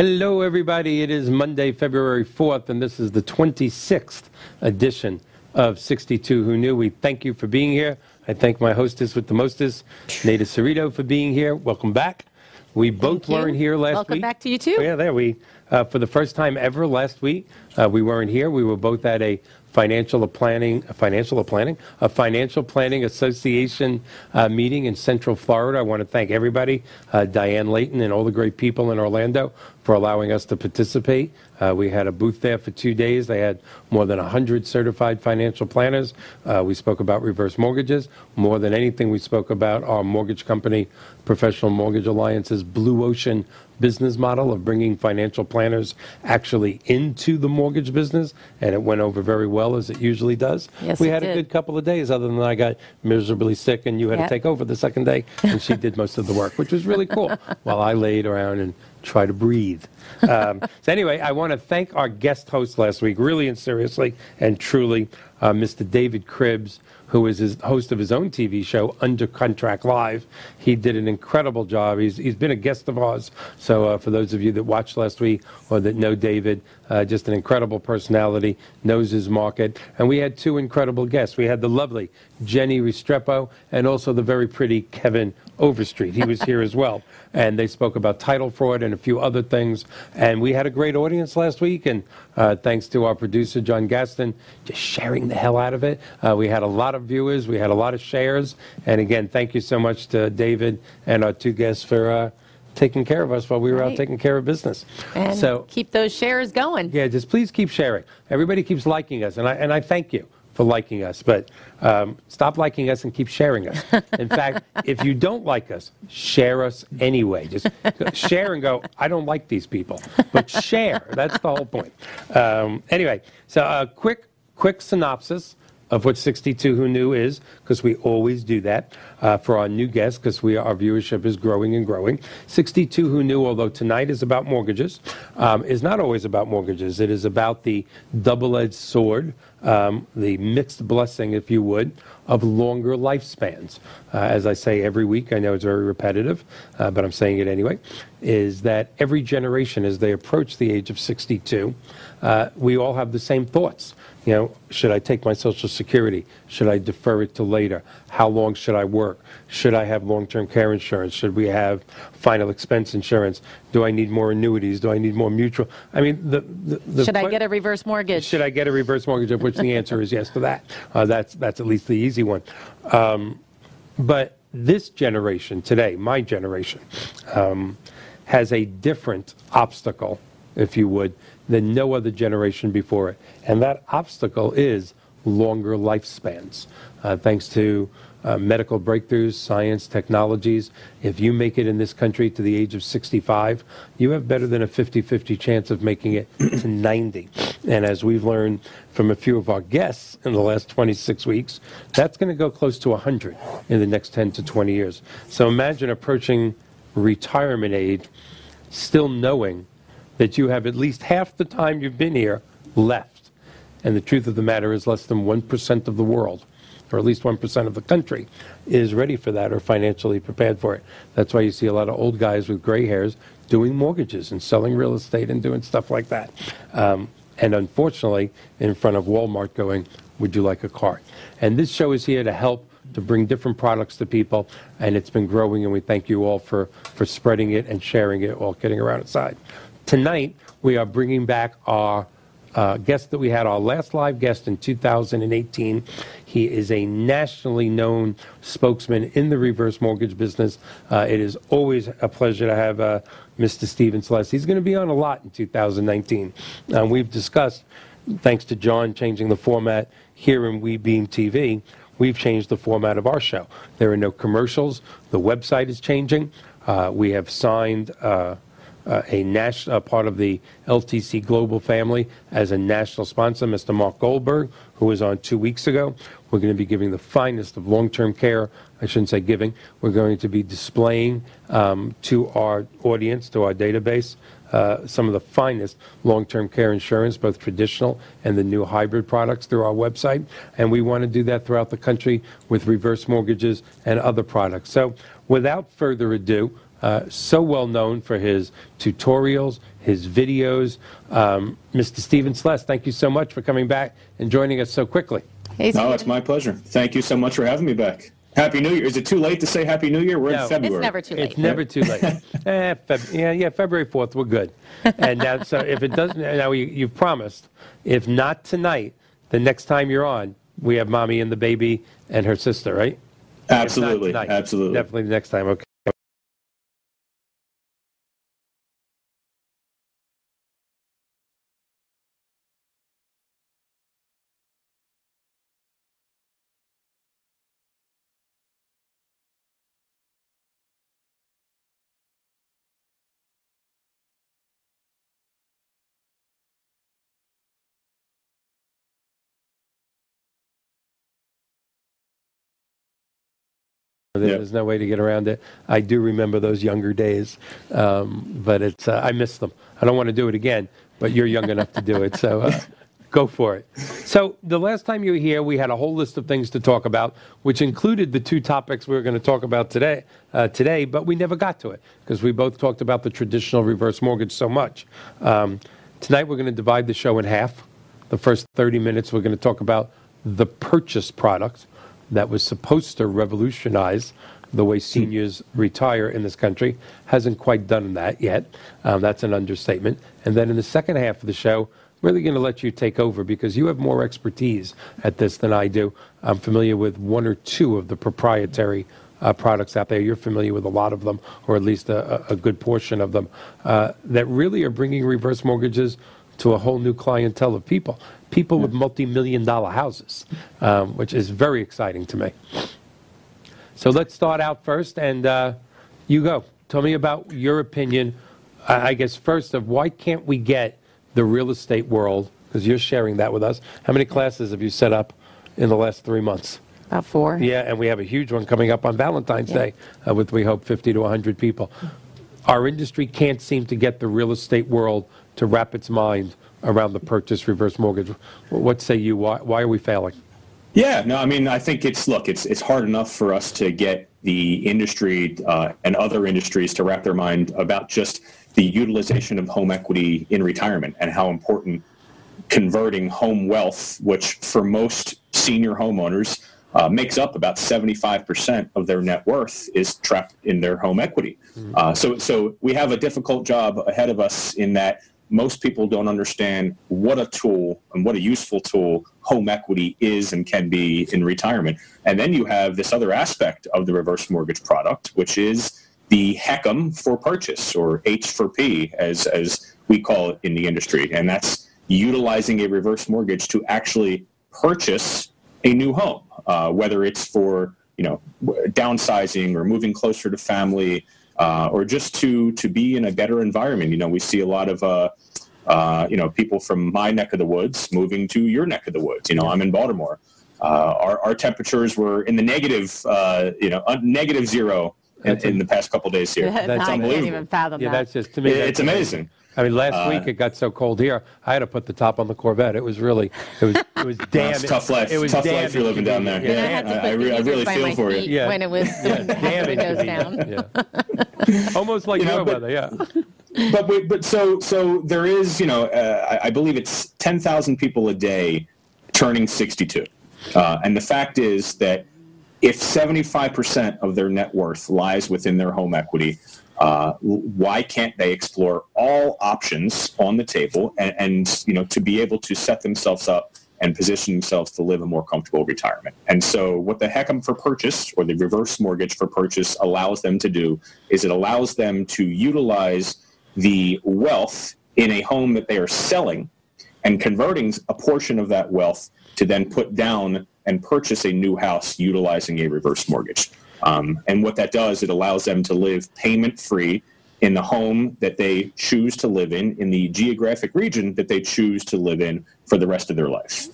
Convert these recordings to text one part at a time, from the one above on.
Hello, everybody. It is Monday, February 4th, and this is the 26th edition of 62 Who Knew. We thank you for being here. I thank my hostess with the mostest, Nada Cerrito, for being here. Welcome back. We both weren't here last Welcome week. back to you, too. Oh, yeah, there we. Uh, for the first time ever last week, uh, we weren't here. We were both at a financial planning, a financial planning, a financial planning association uh, meeting in Central Florida. I want to thank everybody, uh, Diane Layton and all the great people in Orlando for allowing us to participate. Uh, we had a booth there for two days. They had more than 100 certified financial planners. Uh, we spoke about reverse mortgages. More than anything, we spoke about our mortgage company, Professional Mortgage Alliance's Blue Ocean business model of bringing financial planners actually into the mortgage business, and it went over very well as it usually does. Yes, we had a good couple of days, other than I got miserably sick and you had Yep. to take over the second day, and she did most of the work, which was really cool, while I laid around and tried to breathe. Um, so anyway, I want to thank our guest host last week, really and seriously and truly, uh, Mr. David Cribbs, who is his host of his own TV show, Under Contract Live. He did an incredible job. He's, he's been a guest of ours. So uh, for those of you that watched last week or that know David, uh, just an incredible personality, knows his market. And we had two incredible guests. We had the lovely Jenny Restrepo and also the very pretty Kevin Overstreet. He was here as well. And they spoke about title fraud and a few other things. And we had a great audience last week. And uh, thanks to our producer, John Gaston, just sharing the hell out of it. Uh, we had a lot of viewers, we had a lot of shares. And again, thank you so much to David and our two guests for uh, taking care of us while we were out taking care of business. And so, keep those shares going. yeah, just please keep sharing. Everybody keeps liking us, and I, and I thank you for liking us, but um, stop liking us and keep sharing us. In fact, if you don't like us, share us anyway. Just share and go, I don't like these people, but share. That's the whole point. Um, anyway, so a quick, quick synopsis of what 62 Who Knew is, because we always do that uh, for our new guests, because our viewership is growing and growing. 62 Who Knew, although tonight is about mortgages, um, is not always about mortgages. It is about the double-edged sword, um, the mixed blessing, if you would, of longer lifespans. Uh, as I say every week, I know it's very repetitive, uh, but I'm saying it anyway, is that every generation, as they approach the age of 62, uh, we all have the same thoughts. You know, should I take my Social Security? Should I defer it to later? How long should I work? Should I have long-term care insurance? Should we have final expense insurance? Do I need more annuities? Do I need more mutual? I mean, the, the, the Should I get a reverse mortgage? should I get a reverse mortgage? Of which the answer is yes to that. Uh, that's that's at least the easy one. Um, but this generation today, my generation, um, has a different obstacle, if you would, than no other generation before it, and that obstacle is longer lifespans. Uh, thanks to uh, medical breakthroughs, science, technologies. If you make it in this country to the age of 65, you have better than a 50 50 chance of making it to 90. And as we've learned from a few of our guests in the last 26 weeks, that's going to go close to 100 in the next 10 to 20 years. So imagine approaching retirement age still knowing that you have at least half the time you've been here left. And the truth of the matter is, less than 1% of the world, or at least 1% of the country, is ready for that or financially prepared for it. That's why you see a lot of old guys with gray hairs doing mortgages and selling real estate and doing stuff like that. Um, and unfortunately, in front of Walmart going, Would you like a car? And this show is here to help to bring different products to people, and it's been growing, and we thank you all for, for spreading it and sharing it while getting around inside. Tonight, we are bringing back our uh, guest that we had, our last live guest in 2018. He is a nationally known spokesman in the reverse mortgage business. Uh, it is always a pleasure to have uh, Mr. Steven Sless. He's going to be on a lot in 2019. Uh, we've discussed, thanks to John changing the format here in WeBeam TV, we've changed the format of our show. There are no commercials. The website is changing. Uh, we have signed uh, a national uh, part of the LTC Global family as a national sponsor, Mr. Mark Goldberg, who was on two weeks ago. We're going to be giving the finest of long-term care. I shouldn't say giving. We're going to be displaying um, to our audience, to our database, uh, some of the finest long-term care insurance, both traditional and the new hybrid products through our website. And we want to do that throughout the country with reverse mortgages and other products. So without further ado, uh, so well known for his tutorials, his videos. Um, Mr. Steven Sless, thank you so much for coming back and joining us so quickly. Hey, No, it's my pleasure. Thank you so much for having me back. Happy New Year. Is it too late to say Happy New Year? We're No. in February. It's never too late. It's never too late. eh, Feb- yeah, yeah, February 4th, we're good. And now, so if it doesn't, now you, you've promised, if not tonight, the next time you're on, we have mommy and the baby and her sister, right? Absolutely. Absolutely. Definitely the next time, okay. There's no way to get around it. I do remember those younger days, um, but it's uh, I miss them. I don't want to do it again, but you're young enough to do it, so uh, go for it. So the last time you were here, we had a whole list of things to talk about, which included the two topics we were going to talk about today. Uh, today, but we never got to it because we both talked about the traditional reverse mortgage so much. Um, tonight, we're going to divide the show in half. The first 30 minutes, we're going to talk about the purchase product that was supposed to revolutionize the way seniors retire in this country. Hasn't quite done that yet. Um, that's an understatement. And then in the second half of the show, really going to let you take over because you have more expertise at this than I do. I'm familiar with one or two of the proprietary uh, products out there. You're familiar with a lot of them, or at least a, a good portion of them, uh, that really are bringing reverse mortgages to a whole new clientele of people. People with multi million dollar houses, um, which is very exciting to me. So let's start out first, and uh, you go. Tell me about your opinion. I I guess first of why can't we get the real estate world? Because you're sharing that with us. How many classes have you set up in the last three months? About four. Yeah, and we have a huge one coming up on Valentine's Day uh, with, we hope, 50 to 100 people. Our industry can't seem to get the real estate world to wrap its mind around the purchase reverse mortgage. What say you? Why, why are we failing? Yeah, no, I mean, I think it's look, it's it's hard enough for us to get the industry uh, and other industries to wrap their mind about just the utilization of home equity in retirement and how important converting home wealth, which for most senior homeowners uh, makes up about 75% of their net worth, is trapped in their home equity. Uh, so, so we have a difficult job ahead of us in that most people don't understand what a tool and what a useful tool home equity is and can be in retirement. And then you have this other aspect of the reverse mortgage product, which is the HECM for purchase, or H for P, as, as we call it in the industry. And that's utilizing a reverse mortgage to actually purchase a new home, uh, whether it's for you know downsizing or moving closer to family, uh, or just to to be in a better environment. You know, we see a lot of uh, uh, you know people from my neck of the woods moving to your neck of the woods. You know, I'm in Baltimore. Uh, our, our temperatures were in the negative, uh, you know, un- negative zero in, a- in the past couple days here. That's I can't unbelievable. even fathom Yeah, that. that's just to me. It- that's it's amazing. I mean, last week it got so cold here, I had to put the top on the Corvette. It was really, it was, it was damn. It's tough life. It was Tough damn life you're living down there. inconvenient. And I Yeah, I- put I re- I really feel for you. Yeah. when it was Yeah, when the damn windows inconvenient. down. Yeah. Almost like You know, but- weather, yeah. but we- but so so there is you know uh, I, I believe it's ten thousand people a day turning sixty two, uh, and the fact is that if seventy five percent of their net worth lies within their home equity, uh, why can't they explore all options on the table and, and you know to be able to set themselves up and position themselves to live a more comfortable retirement. And so what the HECM for purchase or the reverse mortgage for purchase allows them to do is it allows them to utilize the wealth in a home that they are selling and converting a portion of that wealth to then put down and purchase a new house utilizing a reverse mortgage. Um, and what that does, it allows them to live payment free in the home that they choose to live in, in the geographic region that they choose to live in for the rest of their life.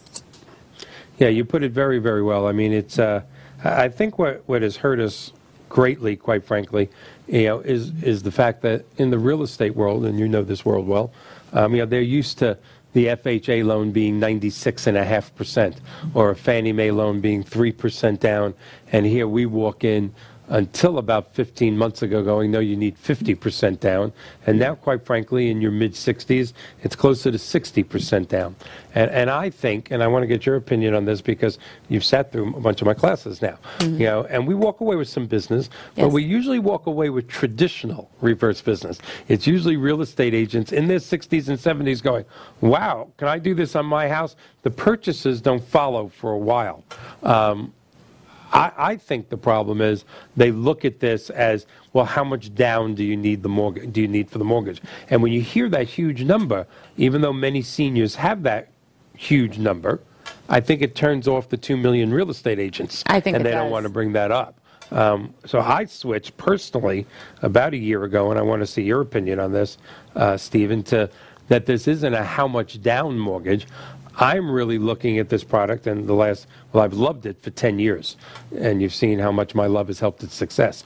Yeah, you put it very, very well. I mean, it's. Uh, I think what what has hurt us greatly, quite frankly, you know, is is the fact that in the real estate world, and you know this world well, um, you know, they're used to the FHA loan being 96.5%, or a Fannie Mae loan being 3% down, and here we walk in until about 15 months ago going, no, you need 50% down. And now, quite frankly, in your mid 60s, it's closer to 60% down. And, and I think, and I want to get your opinion on this because you've sat through a bunch of my classes now, you know, and we walk away with some business, but we usually walk away with traditional reverse business. It's usually real estate agents in their 60s and 70s going, wow, can I do this on my house? The purchases don't follow for a while. Um, I, I think the problem is they look at this as well. How much down do you need the mortgage? Do you need for the mortgage? And when you hear that huge number, even though many seniors have that huge number, I think it turns off the two million real estate agents. I think and they don't want to bring that up. Um, so I switched personally about a year ago, and I want to see your opinion on this, uh, Stephen. To that this isn't a how much down mortgage. I'm really looking at this product, and the last well, I've loved it for 10 years, and you've seen how much my love has helped its success.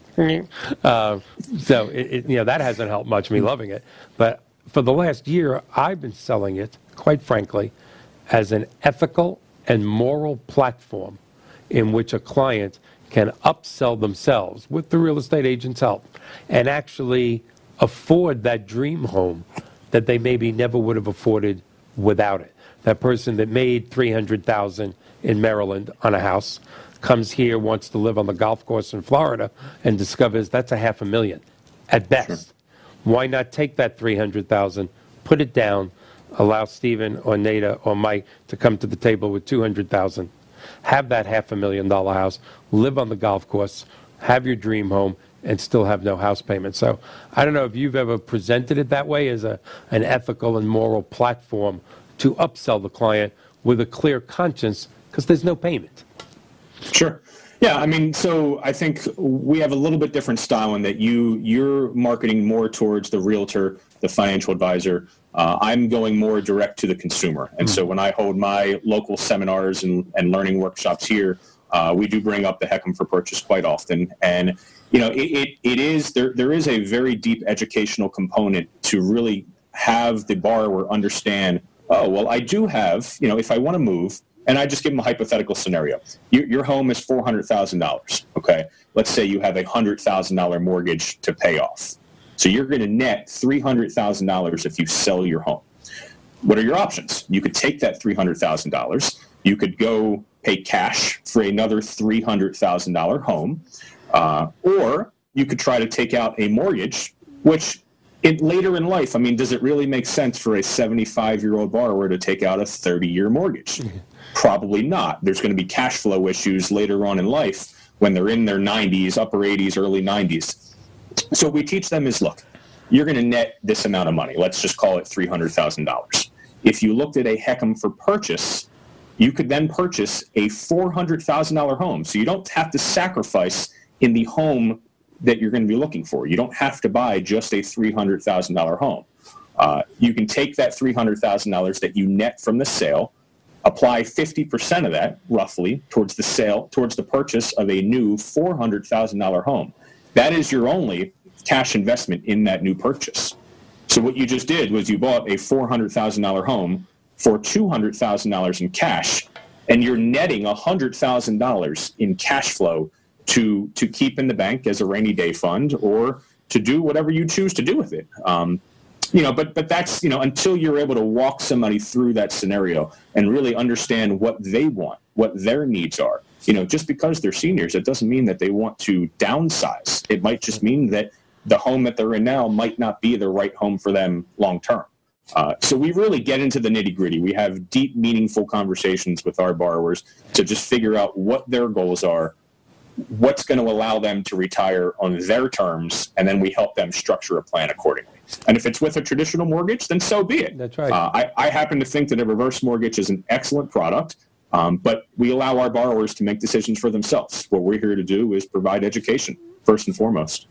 uh, so it, it, you know that hasn't helped much me loving it, but for the last year, I've been selling it, quite frankly, as an ethical and moral platform in which a client can upsell themselves with the real estate agent's help and actually afford that dream home that they maybe never would have afforded without it. That person that made 300,000 in Maryland on a house comes here wants to live on the golf course in Florida and discovers that's a half a million at best. Why not take that 300,000, put it down, allow Stephen or Nada or Mike to come to the table with 200,000, have that half a million dollar house, live on the golf course, have your dream home, and still have no house payment. So I don't know if you've ever presented it that way as a, an ethical and moral platform to upsell the client with a clear conscience because there's no payment. Sure. Yeah, I mean, so I think we have a little bit different style in that you you're marketing more towards the realtor, the financial advisor. Uh, I'm going more direct to the consumer, and so when I hold my local seminars and, and learning workshops here, uh, we do bring up the HECM for purchase quite often, and you know, it, it, it is there there is a very deep educational component to really have the borrower understand. Oh, well, I do have you know, if I want to move, and I just give them a hypothetical scenario. Your, your home is four hundred thousand dollars. Okay, let's say you have a hundred thousand dollar mortgage to pay off. So you're going to net three hundred thousand dollars if you sell your home. What are your options? You could take that three hundred thousand dollars. You could go pay cash for another three hundred thousand dollar home, uh, or you could try to take out a mortgage, which it, later in life, I mean, does it really make sense for a 75 year old borrower to take out a 30 year mortgage? Probably not. There's going to be cash flow issues later on in life when they're in their 90s, upper 80s, early 90s. So we teach them is look, you're going to net this amount of money. Let's just call it $300,000. If you looked at a HECM for purchase, you could then purchase a $400,000 home. So you don't have to sacrifice in the home that you're going to be looking for. You don't have to buy just a $300,000 home. Uh, you can take that $300,000 that you net from the sale, apply 50% of that roughly towards the sale, towards the purchase of a new $400,000 home. That is your only cash investment in that new purchase. So what you just did was you bought a $400,000 home for $200,000 in cash, and you're netting $100,000 in cash flow to, to keep in the bank as a rainy day fund or to do whatever you choose to do with it. Um, you know, but but that's you know until you're able to walk somebody through that scenario and really understand what they want, what their needs are. You know, just because they're seniors, it doesn't mean that they want to downsize. It might just mean that the home that they're in now might not be the right home for them long term. Uh, so we really get into the nitty gritty. We have deep, meaningful conversations with our borrowers to just figure out what their goals are, what's going to allow them to retire on their terms, and then we help them structure a plan accordingly. And if it's with a traditional mortgage, then so be it. That's right. Uh, I, I happen to think that a reverse mortgage is an excellent product, um, but we allow our borrowers to make decisions for themselves. What we're here to do is provide education first and foremost.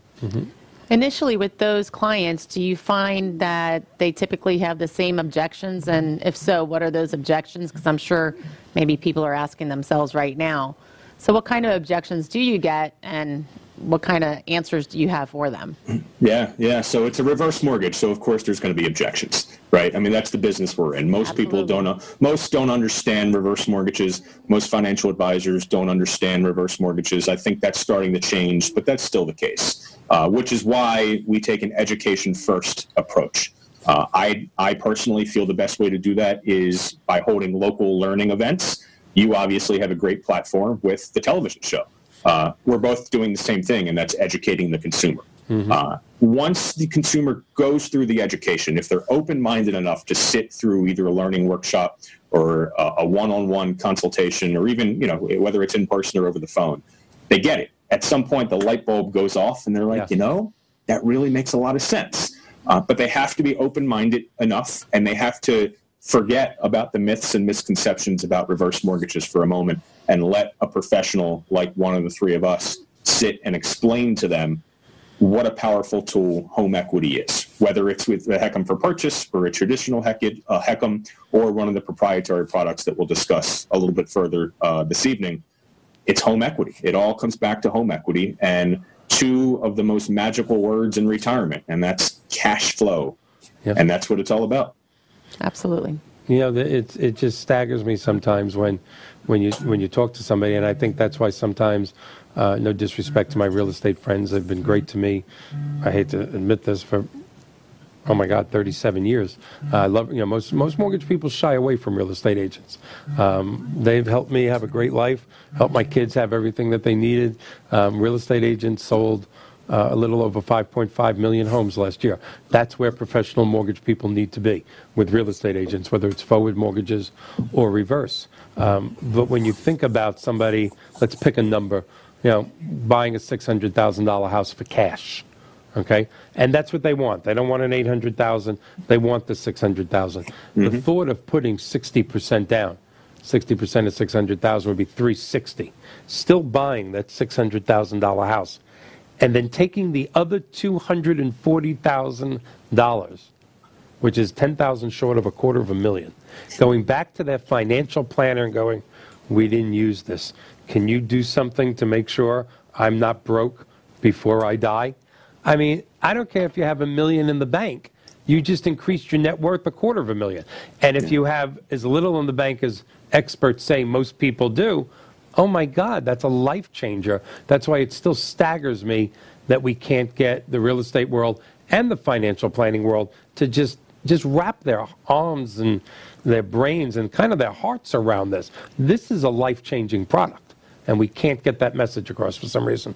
Initially, with those clients, do you find that they typically have the same objections? And if so, what are those objections? Because I'm sure maybe people are asking themselves right now. So, what kind of objections do you get? And what kind of answers do you have for them? Yeah, yeah. So it's a reverse mortgage. So of course there's going to be objections, right? I mean that's the business we're in. Most people don't know. Most don't understand reverse mortgages. Most financial advisors don't understand reverse mortgages. I think that's starting to change, but that's still the case. Uh, which is why we take an education first approach. Uh, I I personally feel the best way to do that is by holding local learning events. You obviously have a great platform with the television show uh, we're both doing the same thing, and that's educating the consumer. Mm-hmm. Uh, once the consumer goes through the education, if they're open-minded enough to sit through either a learning workshop or a, a one-on-one consultation, or even you know whether it's in person or over the phone, they get it. At some point, the light bulb goes off, and they're like, yes. you know, that really makes a lot of sense. Uh, but they have to be open-minded enough, and they have to forget about the myths and misconceptions about reverse mortgages for a moment and let a professional like one of the three of us sit and explain to them what a powerful tool home equity is, whether it's with the HECM for purchase or a traditional HECM or one of the proprietary products that we'll discuss a little bit further uh, this evening. It's home equity. It all comes back to home equity and two of the most magical words in retirement, and that's cash flow. Yep. And that's what it's all about. Absolutely. You know, it it just staggers me sometimes when when you when you talk to somebody, and I think that's why sometimes, uh, no disrespect to my real estate friends, they've been great to me. I hate to admit this for. Oh my God, 37 years. Uh, I love, you know, most, most mortgage people shy away from real estate agents. Um, they've helped me have a great life, helped my kids have everything that they needed. Um, real estate agents sold uh, a little over 5.5 million homes last year. That's where professional mortgage people need to be with real estate agents, whether it's forward mortgages or reverse. Um, but when you think about somebody, let's pick a number, you know, buying a $600,000 house for cash, okay? And that's what they want. They don't want an 800,000, they want the 600,000. Mm-hmm. The thought of putting 60% down, 60% of 600,000 would be 360. Still buying that $600,000 house and then taking the other $240,000, which is 10,000 short of a quarter of a million, going back to that financial planner and going, we didn't use this. Can you do something to make sure I'm not broke before I die? I mean, I don't care if you have a million in the bank. You just increased your net worth a quarter of a million. And if you have as little in the bank as experts say most people do, oh my God, that's a life changer. That's why it still staggers me that we can't get the real estate world and the financial planning world to just just wrap their arms and their brains and kind of their hearts around this. This is a life-changing product, and we can't get that message across for some reason.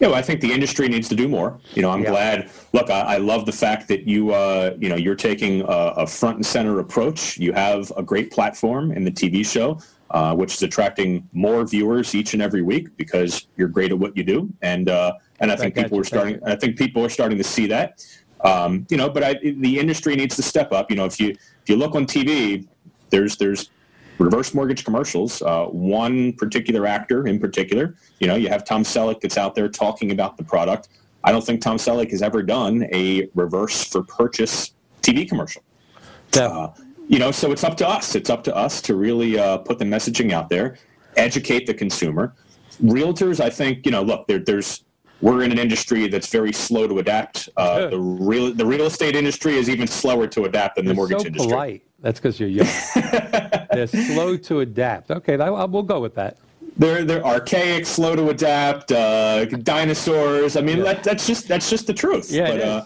You know, I think the industry needs to do more. You know, I'm yeah. glad. Look, I, I, love the fact that you, uh, you know, you're taking a, a, front and center approach. You have a great platform in the TV show uh, which is attracting more viewers each and every week because you're great at what you do, and uh, and I think people are starting. I think people are starting to see that. Um, you know, but I, the industry needs to step up. You know, if you if you look on TV, there's there's reverse mortgage commercials. Uh, one particular actor in particular, you know, you have Tom Selleck that's out there talking about the product. I don't think Tom Selleck has ever done a reverse for purchase TV commercial. Yeah. Uh, you know, so it's up to us. It's up to us to really uh, put the messaging out there, educate the consumer. Realtors, I think, you know, look, there, there's we're in an industry that's very slow to adapt. Uh, the real the real estate industry is even slower to adapt than You're the mortgage industry. so industry. Polite. That's because you're young. they're slow to adapt. Okay, we'll go with that. They're they're archaic, slow to adapt. Uh, dinosaurs. I mean, yeah. that, that's just that's just the truth. Yeah, but uh,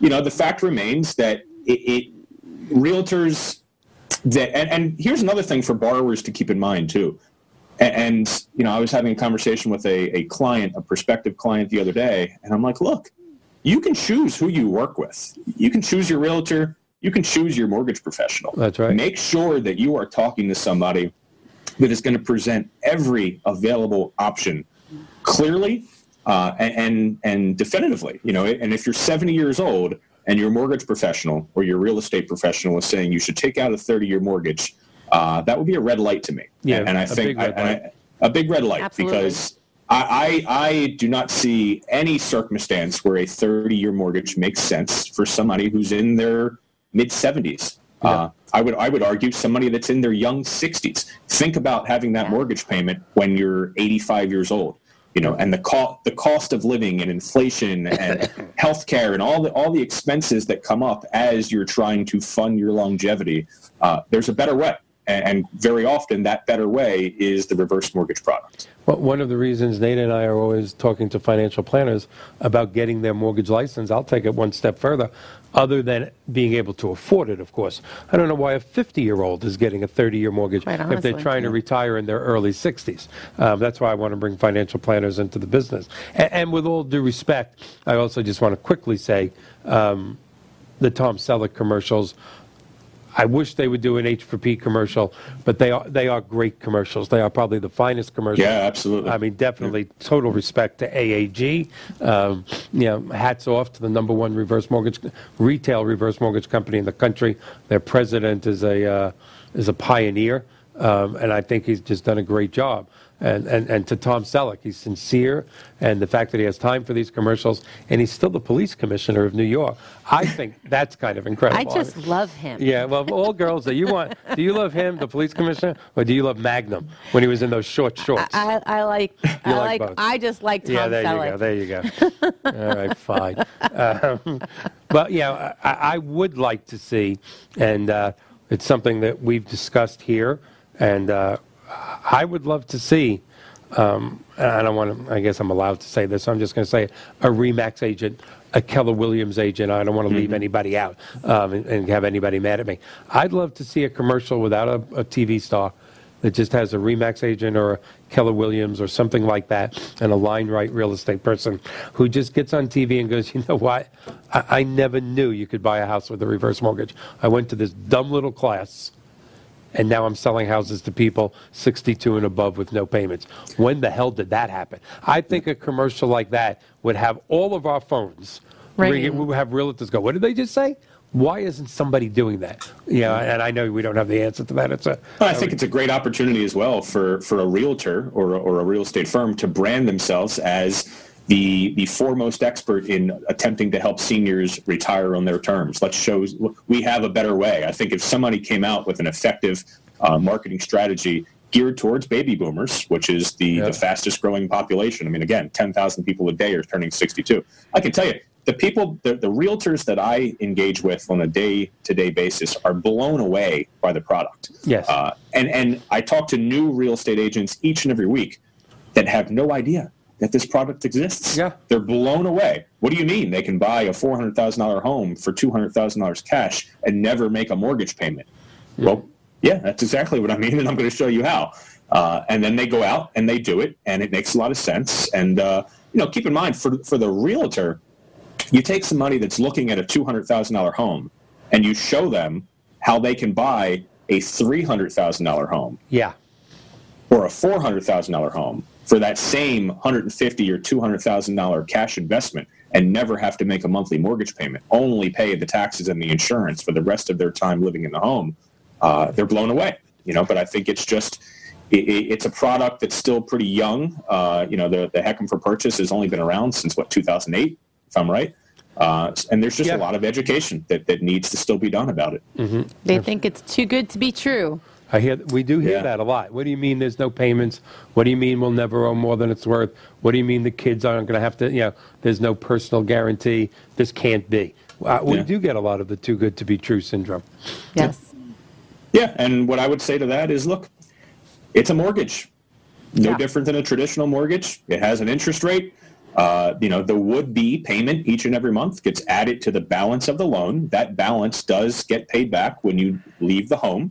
you know, the fact remains that it, it realtors that and, and here's another thing for borrowers to keep in mind too and, you know i was having a conversation with a, a client a prospective client the other day and i'm like look you can choose who you work with. You can choose your realtor. You can choose your mortgage professional. That's right. Make sure that you are talking to somebody that is going to present every available option clearly uh, and and definitively you know and if you're 70 years old and your mortgage professional or your real estate professional is saying you should take out a 30 year mortgage, uh, that would be a red light to me. Yeah, and I think I, I, a big red light Absolutely. because I, I, I do not see any circumstance where a 30 year mortgage makes sense for somebody who's in their mid 70s. Yeah. Uh, I would I would argue somebody that's in their young 60s. Think about having that mortgage payment when you're 85 years old. you know, and the co- the cost of living and inflation and healthcare and all the all the expenses that come up as you're trying to fund your longevity, uh, there's a better way, and, and very often that better way is the reverse mortgage product. Well, one of the reasons Nate and I are always talking to financial planners about getting their mortgage license, I'll take it one step further, other than being able to afford it, of course. I don't know why a 50 year old is getting a 30 year mortgage Quite if they're honestly, trying to retire in their early 60s. Um, that's why I want to bring financial planners into the business. And, and with all due respect, I also just want to quickly say um, the Tom Selleck commercials. I wish they would do an H for P commercial, but they are they are great commercials. They are probably the finest commercials. Yeah, absolutely. I mean, definitely total respect to AAG. Um, you know, hats off to the number one reverse mortgage retail reverse mortgage company in the country. Their president is a uh, is a pioneer, um, and I think he's just done a great job. And, and, and to Tom Selleck, he's sincere, and the fact that he has time for these commercials, and he's still the police commissioner of New York. I think that's kind of incredible. I just love him. Yeah, well, of all girls that you want, do you love him, the police commissioner, or do you love Magnum when he was in those short shorts? I, I like, I like like, both. I just like Tom yeah, there Selleck. you go. There you go. all right, fine. Um, but yeah, I, I would like to see, and uh, it's something that we've discussed here, and uh, I would love to see. Um, and I don't want to. I guess I'm allowed to say this. So I'm just going to say it, a Remax agent, a Keller Williams agent. I don't want to leave anybody out um, and, and have anybody mad at me. I'd love to see a commercial without a, a TV star that just has a Remax agent or a Keller Williams or something like that, and a line right real estate person who just gets on TV and goes, you know what? I, I never knew you could buy a house with a reverse mortgage. I went to this dumb little class and now I'm selling houses to people 62 and above with no payments. When the hell did that happen? I think a commercial like that would have all of our phones ring. Ringing. We would have realtors go, "What did they just say? Why isn't somebody doing that?" Yeah, and I know we don't have the answer to that. It's a I think it's a great opportunity as well for, for a realtor or, or a real estate firm to brand themselves as the the foremost expert in attempting to help seniors retire on their terms. Let's show we have a better way. I think if somebody came out with an effective uh, marketing strategy geared towards baby boomers, which is the, Yeah. the fastest growing population. I mean, again, 10,000 people a day are turning 62. I can tell you, the people, the, the realtors that I engage with on a day to day basis are blown away by the product. Yes. Uh, and, and I talk to new real estate agents each and every week that have no idea that this product exists. Yeah. They're blown away. What do you mean they can buy a $400,000 home for $200,000 cash and never make a mortgage payment? Well, yeah, that's exactly what I mean, and I'm going to show you how. Uh, and then they go out and they do it, and it makes a lot of sense. And uh, you know, keep in mind for for the realtor, you take some money that's looking at a two hundred thousand dollar home, and you show them how they can buy a three hundred thousand dollar home yeah. or a four hundred thousand dollar home for that same hundred and fifty or two hundred thousand dollar cash investment, and never have to make a monthly mortgage payment, only pay the taxes and the insurance for the rest of their time living in the home. Uh, they're blown away, you know. But I think it's just it, it- it's a product that's still pretty young. Uh, you know, the the HECM for Purchase has only been around since what 2008, if I'm right. Uh, and there's just Yeah. a lot of education that, that needs to still be done about it. They think it's too good to be true. I hear we do hear Yeah. that a lot. What do you mean there's no payments? What do you mean we'll never owe more than it's worth? What do you mean the kids aren't going to have to, you know, there's no personal guarantee. This can't be. Uh, we Yeah. do get a lot of the too good to be true syndrome. Yes. Yeah, and what I would say to that is, look, it's a mortgage, no Yeah. different than a traditional mortgage. It has an interest rate. Uh, you know, the would-be payment each and every month gets added to the balance of the loan. That balance does get paid back when you leave the home.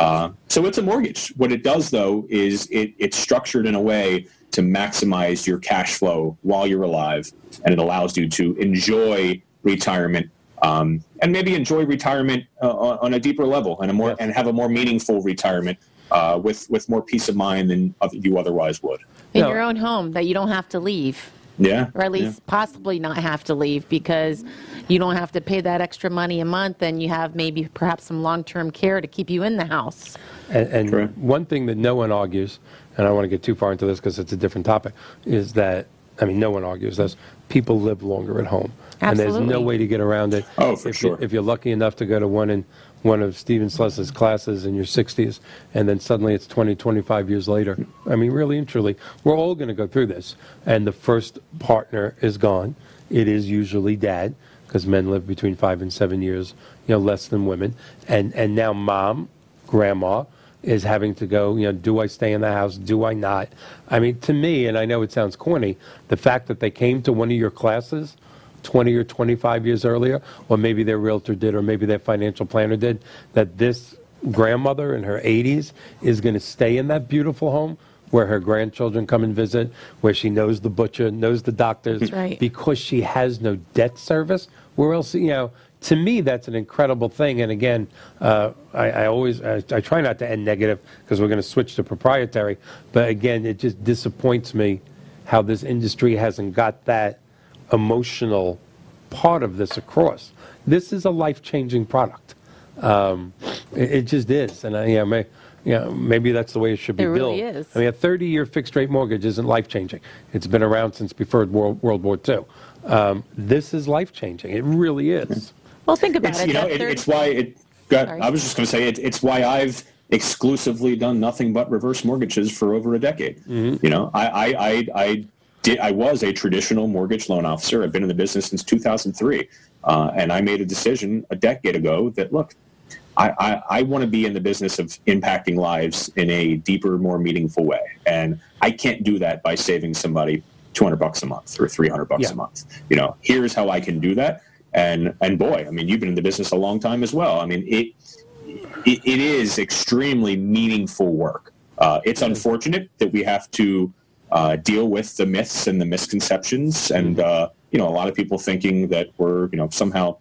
Uh, so it's a mortgage. What it does, though, is it, it's structured in a way to maximize your cash flow while you're alive, and it allows you to enjoy retirement um, and maybe enjoy retirement uh, on, on a deeper level and a more and have a more meaningful retirement uh, with with more peace of mind than you otherwise would. In No. your own home that you don't have to leave, Yeah, or at least possibly not have to leave because you don't have to pay that extra money a month and you have maybe perhaps some long term care to keep you in the house. And, and one thing that no one argues, and I don't want to get too far into this because it's a different topic, is that I mean, no one argues this. People live longer at home. And there's no way to get around it. Oh, for if sure. You, if you're lucky enough to go to one in one of Stephen Sless's classes in your 60s, and then suddenly it's 20, 25 years later. I mean, really and truly, we're all going to go through this. And the first partner is gone. It is usually dad, because men live between five and seven years, you know, less than women. And and now mom, grandma is having to go, you know, do I stay in the house? Do I not? I mean, to me, and I know it sounds corny, the fact that they came to one of your classes 20 or 25 years earlier, or maybe their realtor did, or maybe their financial planner did, that this grandmother in her 80s is going to stay in that beautiful home where her grandchildren come and visit, where she knows the butcher, knows the doctors, right. because she has no debt service. Where else, you know, to me, that's an incredible thing. And again, uh, I, I always, I, I try not to end negative because we're going to switch to proprietary. But again, it just disappoints me how this industry hasn't got that emotional part of this across. This is a life-changing product. Um, it, it just is, and I, yeah, may, you know, maybe that's the way it should be It built. really is. I mean, a 30-year fixed-rate mortgage isn't life-changing. It's been around since before World, World War II. Um, this is life-changing. It really is. Well, think about It's it. you know it, it's why it. Got, I was just going to say it, it's why I've exclusively done nothing but reverse mortgages for over a decade. Mm-hmm. You know, I I I, I did I was a traditional mortgage loan officer. I've been in the business since 2003, uh, and I made a decision a decade ago that look. I, I, I want to be in the business of impacting lives in a deeper, more meaningful way, and I can't do that by saving somebody 200 bucks a month or 300 bucks Yeah. a month. You know, here's how I can do that. And and boy, I mean, you've been in the business a long time as well. I mean, it it, it is extremely meaningful work. Uh, it's unfortunate that we have to uh, deal with the myths and the misconceptions, and uh, you know, a lot of people thinking that we're you know somehow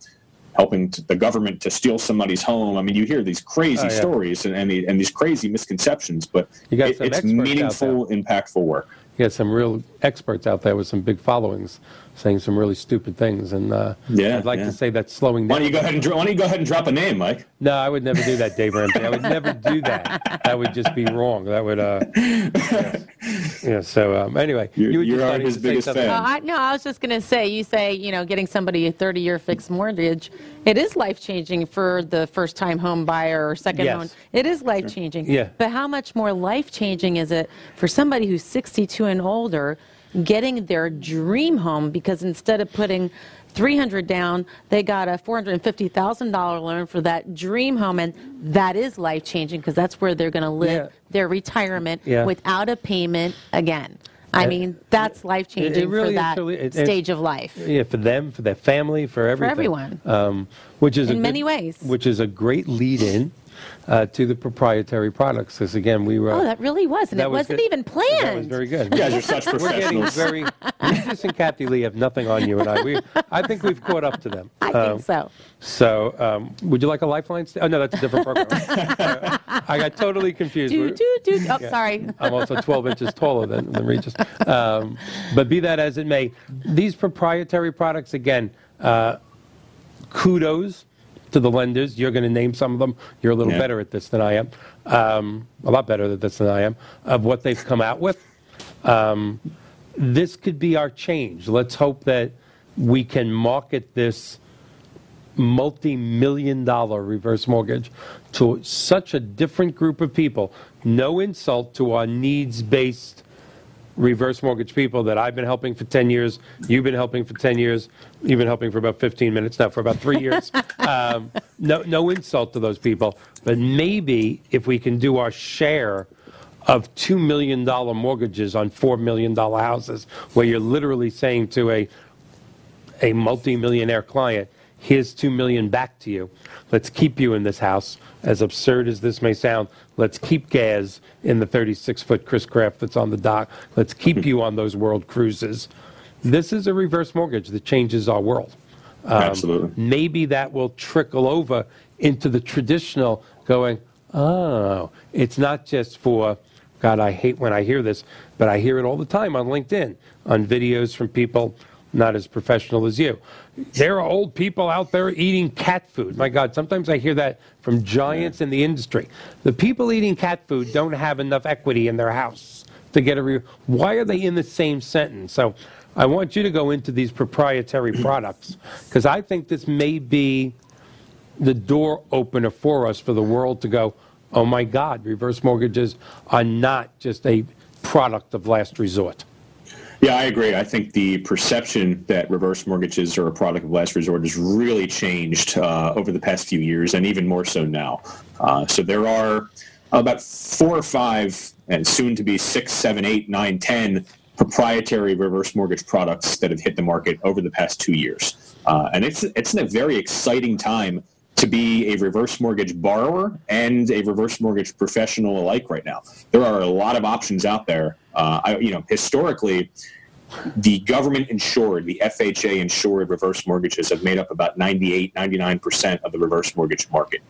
helping the government to steal somebody's home. I mean, you hear these crazy Oh, yeah. stories and and, the, and these crazy misconceptions, but it- it's meaningful, impactful work. You got some real experts out there with some big followings saying some really stupid things, and uh, Yeah, I'd like yeah. to say that's slowing down. Why down. don't you go ahead and dro- why don't you go ahead and drop a name, Mike? No, I would never do that, Dave Ramsey. I would never do that. That would just be wrong. That would, uh, yes. yeah. So um, anyway, You're- you were you're starting his to biggest something. fan. Uh, I, no, I was just going to say, you say, you know, getting somebody a 30-year fixed mortgage, it is life-changing for the first-time home buyer or second Yes. home. It is life-changing. Yeah. But how much more life-changing is it for somebody who's 62 and older getting their dream home because instead of putting 300 down, they got a $450,000 loan for that dream home and that is life-changing because that's where they're going to live Yeah. their retirement Yeah. without a payment again. I mean, that's life changing really for that stage of life. Yeah, for them, for their family, for everything. everyone. Um, which is In good- many ways. Which is a great lead-in uh, to the proprietary products. Because again, we were. Oh, that really was, and that it was wasn't good. even planned. That was very good. You guys are such We're getting professionals. very. Regis and Kathie Lee have nothing on you and I. We, I think we've caught up to them. I Um, think so. So, um, would you like a lifeline? st- Oh no, that's a different program. I got totally confused. Do, do, do. Oh, Yeah. sorry. I'm also 12 inches taller than, than Regis. Um, but be that as it may, these proprietary products, again, uh, kudos to the lenders. You're going to name some of them. You're a little Yeah. better at this than I am, um, a lot better at this than I am, of what they've come out with. Um, this could be our change. Let's hope that we can market this multi-million dollar reverse mortgage to such a different group of people. No insult to our needs-based reverse mortgage people that I've been helping for 10 years. You've been helping for 10 years. You've been helping for about 15 minutes now, for about three years. um, no, no insult to those people. But maybe if we can do our share of $2 million mortgages on $4 million houses, where you're literally saying to a a multimillionaire client, here's 2 million back to you. Let's keep you in this house. As absurd as this may sound, let's keep Gaz in the 36 foot Chris Craft that's on the dock. Let's keep you on those world cruises. This is a reverse mortgage that changes our world. Um, Absolutely. Maybe that will trickle over into the traditional going, oh, it's not just for, God, I hate when I hear this, but I hear it all the time on LinkedIn, on videos from people not as professional as you. There are old people out there eating cat food. My God, sometimes I hear that from giants in the industry. The people eating cat food don't have enough equity in their house to get a re- why are they in the same sentence? So I want you to go into these proprietary products because I think this may be the door opener for us for the world to go, oh my God, reverse mortgages are not just a product of last resort. Yeah, I agree. I think the perception that reverse mortgages are a product of last resort has really changed uh, over the past few years, and even more so now. Uh, so there are about four or five, and soon to be six, seven, eight, nine, ten proprietary reverse mortgage products that have hit the market over the past two years, uh, and it's it's a very exciting time to be a reverse mortgage borrower and a reverse mortgage professional alike right now. There are a lot of options out there. Uh, I, you know, historically, the government insured, the FHA insured reverse mortgages have made up about 98, 99% of the reverse mortgage market.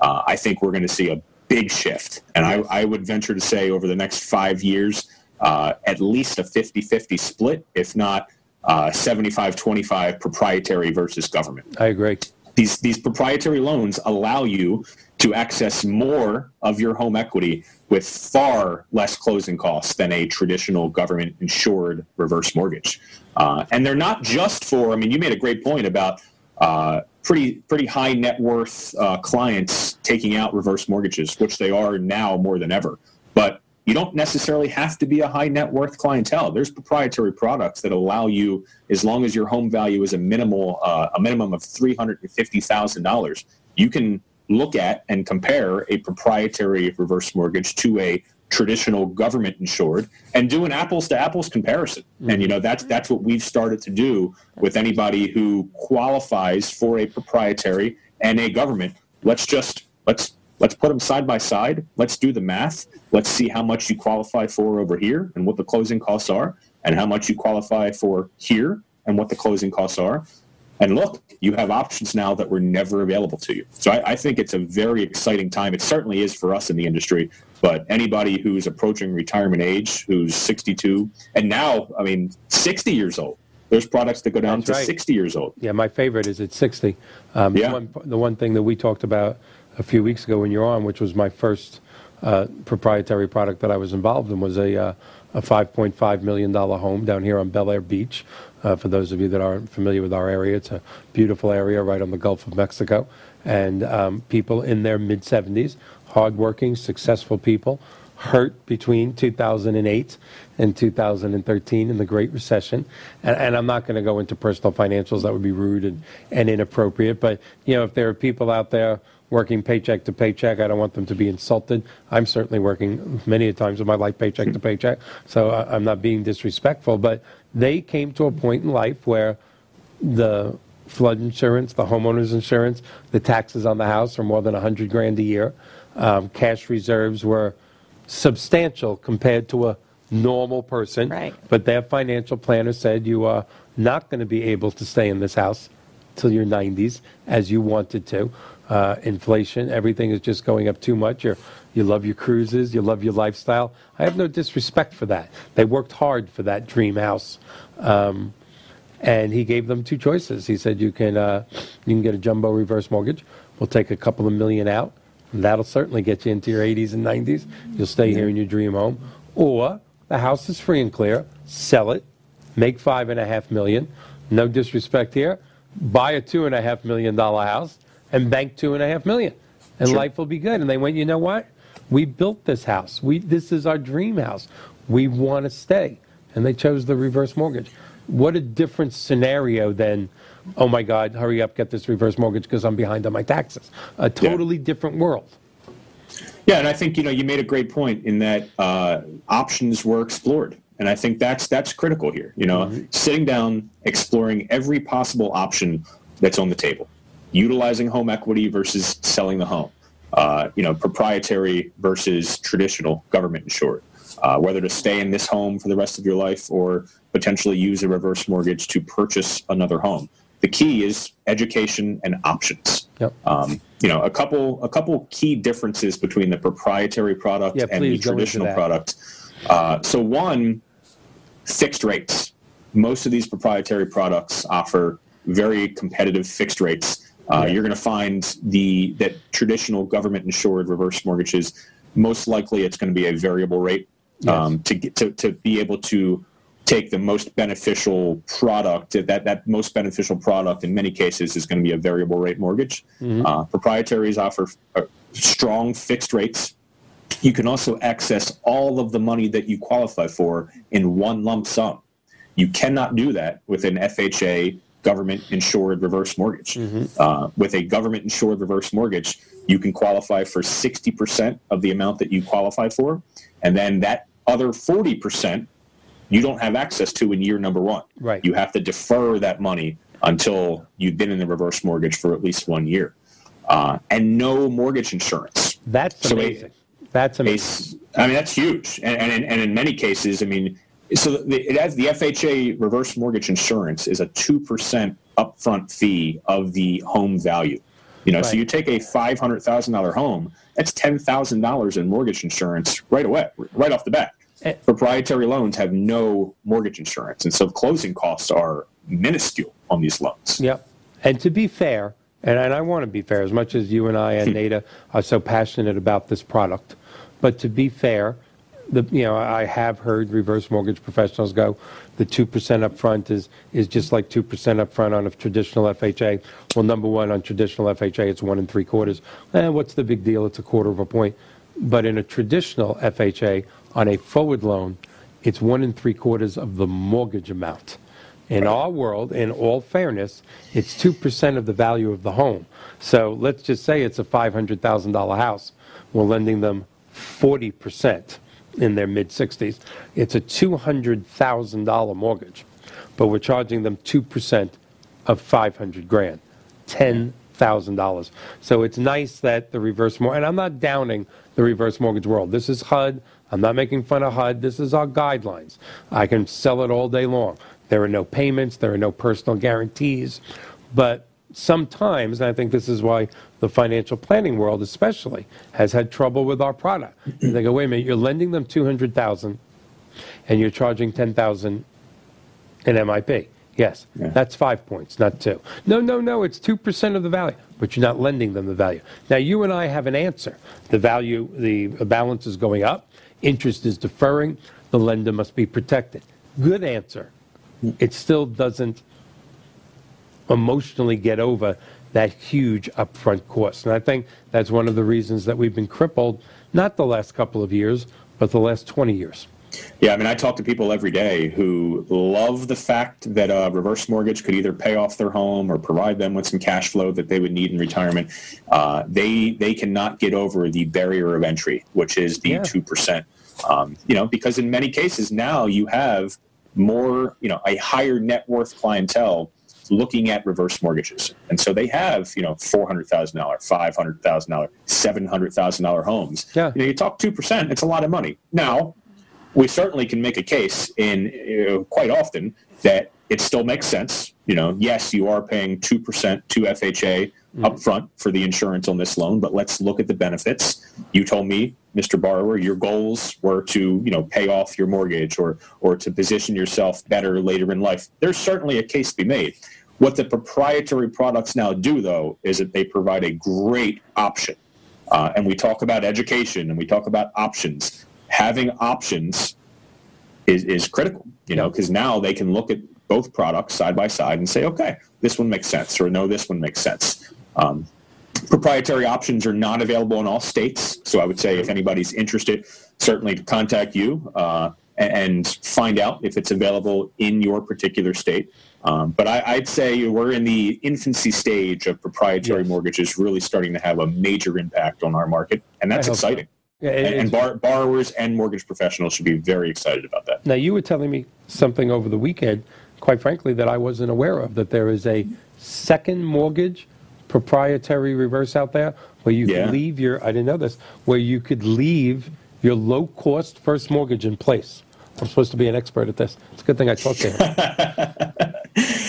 Uh, I think we're going to see a big shift. And I, I, would venture to say over the next five years, uh, at least a 50 50 split, if not uh, 75 25 proprietary versus government. I agree these these proprietary loans allow you to access more of your home equity with far less closing costs than a traditional government insured reverse mortgage. Uh, and they're not just for, I mean, you made a great point about uh, pretty, pretty high net worth uh, clients taking out reverse mortgages, which they are now more than ever. But you don't necessarily have to be a high net worth clientele. There's proprietary products that allow you, as long as your home value is a minimal, uh, a minimum of three hundred and fifty thousand dollars, you can look at and compare a proprietary reverse mortgage to a traditional government insured and do an apples to apples comparison. Mm-hmm. And you know that's that's what we've started to do with anybody who qualifies for a proprietary and a government. Let's just let's let's put them side by side. Let's do the math. Let's see how much you qualify for over here and what the closing costs are, and how much you qualify for here and what the closing costs are. And look, you have options now that were never available to you. So I, I think it's a very exciting time. It certainly is for us in the industry, but anybody who's approaching retirement age, who's 62, and now, I mean, 60 years old, there's products that go down That's to right. 60 years old. Yeah, my favorite is at 60. Um, yeah. The one, the one thing that we talked about a few weeks ago when you were on, which was my first uh, proprietary product that I was involved in, was a, uh, a $5.5 million home down here on Belleair Beach. Uh, for those of you that aren't familiar with our area, it's a beautiful area right on the Gulf of Mexico. And um, people in their mid 70s, hardworking, successful people, hurt between 2008 and 2013 in the Great Recession. And, and I'm not going to go into personal financials, that would be rude and, and inappropriate. But, you know, if there are people out there working paycheck to paycheck. I don't want them to be insulted. I'm certainly working many times in my life paycheck to paycheck, so I'm not being disrespectful. But they came to a point in life where the flood insurance, the homeowners insurance, the taxes on the house are more than 100 grand a year. Um, cash reserves were substantial compared to a normal person. Right. But their financial planner said you are not going to be able to stay in this house till your 90s as you wanted to uh, inflation. Everything is just going up too much. You're, you love your cruises, you love your lifestyle. I have no disrespect for that. They worked hard for that dream house. Um, and he gave them two choices. He said, you can, uh, you can get a jumbo reverse mortgage. We'll take a couple of million out. That'll certainly get you into your 80s and 90s. You'll stay here in your dream home. Or the house is free and clear. Sell it. Make five and a half million. No disrespect here. Buy a two and a half million dollar house and bank two and a half million, and sure. life will be good. And they went, you know what? We built this house. We this is our dream house. We want to stay, and they chose the reverse mortgage. What a different scenario than, oh my God, hurry up, get this reverse mortgage because I'm behind on my taxes. A totally yeah. different world. Yeah, and I think you know you made a great point in that uh, options were explored, and I think that's that's critical here. You know, mm-hmm. sitting down, exploring every possible option that's on the table utilizing home equity versus selling the home, uh, you know, proprietary versus traditional government insured, uh, whether to stay in this home for the rest of your life or potentially use a reverse mortgage to purchase another home. The key is education and options. Yep. Um, you know, a couple a couple key differences between the proprietary product yeah, and the traditional product. Uh, so one, fixed rates. Most of these proprietary products offer very competitive fixed rates uh, You're going to find the that traditional government insured reverse mortgages most likely it's going to be a variable rate yes. um, to get to, to be able to take the most beneficial product. That that most beneficial product in many cases is going to be a variable rate mortgage. Uh, proprietaries offer uh, strong fixed rates. You can also access all of the money that you qualify for in one lump sum. You cannot do that with an FHA government insured reverse mortgage. Uh, with a government insured reverse mortgage, you can qualify for 60% of the amount that you qualify for. And then that other 40% you don't have access to in year number one. Right. You have to defer that money until you've been in the reverse mortgage for at least one year. Uh, and no mortgage insurance. That's So a- amazing. That's amazing. s- I mean, that's huge. And, and, and in many cases, I mean, so the, it has the FHA reverse mortgage insurance is a 2% upfront fee of the home value. You know, so you take a $500,000 home, that's $10,000 in mortgage insurance right away, right off the bat. Eh. Proprietary loans have no mortgage insurance. And so closing costs are minuscule on these loans. Yep. And to be fair, and, and I want to be fair, as much as you and I and Nada are so passionate about this product, but to be fair, the you know I have heard reverse mortgage professionals go, the two percent up front is is just like two percent up front on a traditional FHA. Well, number one on traditional FHA, it's one and three quarters. Eh, what's the big deal? It's a quarter of a point. But in a traditional FHA on a forward loan, it's one and three quarters of the mortgage amount. In our world, in all fairness, it's 2% of the value of the home. So let's just say it's a $500,000 house. We're lending them 40% in their mid 60s. It's a $200,000 mortgage, but we're charging them 2% of 500 grand, $10,000. So it's nice that the reverse mortgage, and I'm not downing the reverse mortgage world. This is HUD. I'm not making fun of HUD. This is our guidelines. I can sell it all day long. There are no payments, there are no personal guarantees. But sometimes, and I think this is why the financial planning world especially has had trouble with our product. they go, wait a minute, you're lending them 200,000 and you're charging 10,000 in MIP. Yes, Yeah. that's five points, not two. No, no, no, it's 2% of the value, but you're not lending them the value. Now, you and I have an answer. The value, the balance is going up, interest is deferring, the lender must be protected. Good answer. It still doesn't emotionally get over that huge upfront cost. And I think that's one of the reasons that we've been crippled, not the last couple of years, but the last 20 years. Yeah, I mean, I talk to people every day who love the fact that a reverse mortgage could either pay off their home or provide them with some cash flow that they would need in retirement. Uh, they they cannot get over the barrier of entry, which is the Yeah. two percent. Um, you know, because in many cases now you have more, you know, a higher net worth clientele looking at reverse mortgages, and so they have, you know, four hundred thousand dollar, five hundred thousand dollar, seven hundred thousand dollar homes. Yeah. You know, you talk two percent; it's a lot of money. Now, we certainly can make a case in uh, quite often that it still makes sense. You know, yes, you are paying two percent to FHA upfront for the insurance on this loan, but let's look at the benefits. You told me, Mr. Borrower, your goals were to you know pay off your mortgage or or to position yourself better later in life. There's certainly a case to be made. What the proprietary products now do, though, is that they provide a great option. Uh, and we talk about education and we talk about options. Having options is, is critical, you know, because now they can look at both products side by side and say, okay, this one makes sense, or no, this one makes sense. Um, proprietary options are not available in all states. So I would say if anybody's interested, certainly contact you uh, and find out if it's available in your particular state. Um, but I, I'd say we're in the infancy stage of proprietary Yes. mortgages really starting to have a major impact on our market, and that's hope so. exciting. Yeah, it- And, and bar- borrowers and mortgage professionals should be very excited about that. Now, you were telling me something over the weekend, quite frankly, that I wasn't aware of, that there is a second mortgage proprietary reverse out there where you Yeah. could leave your, I didn't know this, where you could leave your low cost first mortgage in place. I'm supposed to be an expert at this. It's a good thing I talked to him.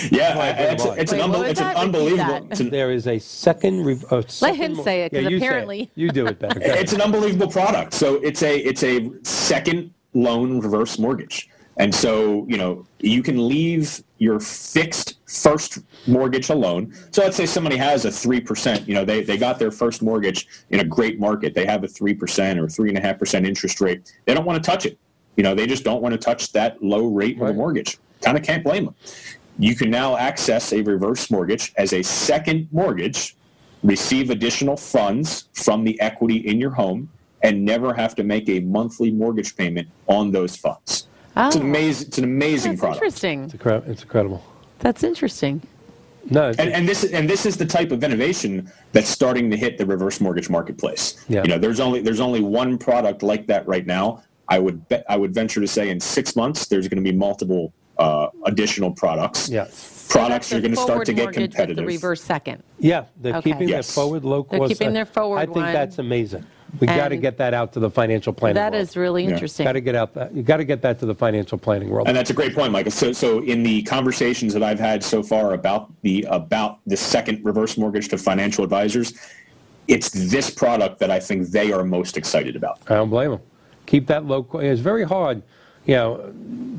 Yeah, Why, why, it's, it's, an, Wait, what unbel- was it's an unbelievable. that. It's an, There is a second. re- a second him mo- say it, 'cause Yeah, you say it. apparently- You do it better. It's an unbelievable product. So it's a it's a second loan reverse mortgage, and so you know you can leave your fixed first mortgage alone. So let's say somebody has a three percent. You know they they got their first mortgage in a great market. They have a three percent or three and a half percent interest rate. They don't want to touch it. You know, they just don't want to touch that low rate of a mortgage. Kind of can't blame them. You can now access a reverse mortgage as a second mortgage, receive additional funds from the equity in your home, and never have to make a monthly mortgage payment on those funds. It's an ah. Oh. amazing, it's an amazing That's product. interesting. It's incre- It's incredible. That's interesting. No, And, and this and this is the type of innovation that's starting to hit the reverse mortgage marketplace. Yeah. You know, there's only there's only one product like that right now. I would bet I would venture to say in six months there's going to be multiple uh, additional products. yeah. Products So are going to start to get mortgage competitive. The reverse second. Yeah, they're Okay. keeping their forward low cost. They're keeping their forward I think one. that's amazing. We got to And- get that out to the financial planning That world. is really Yeah. interesting. Got to get out that. You got to get that to the financial planning world. And that's a great point, Michael. So, so in the conversations that I've had so far about the about the second reverse mortgage to financial advisors, it's this product that I think they are most excited about. I don't blame them. Keep that low. co- It's very hard, you know,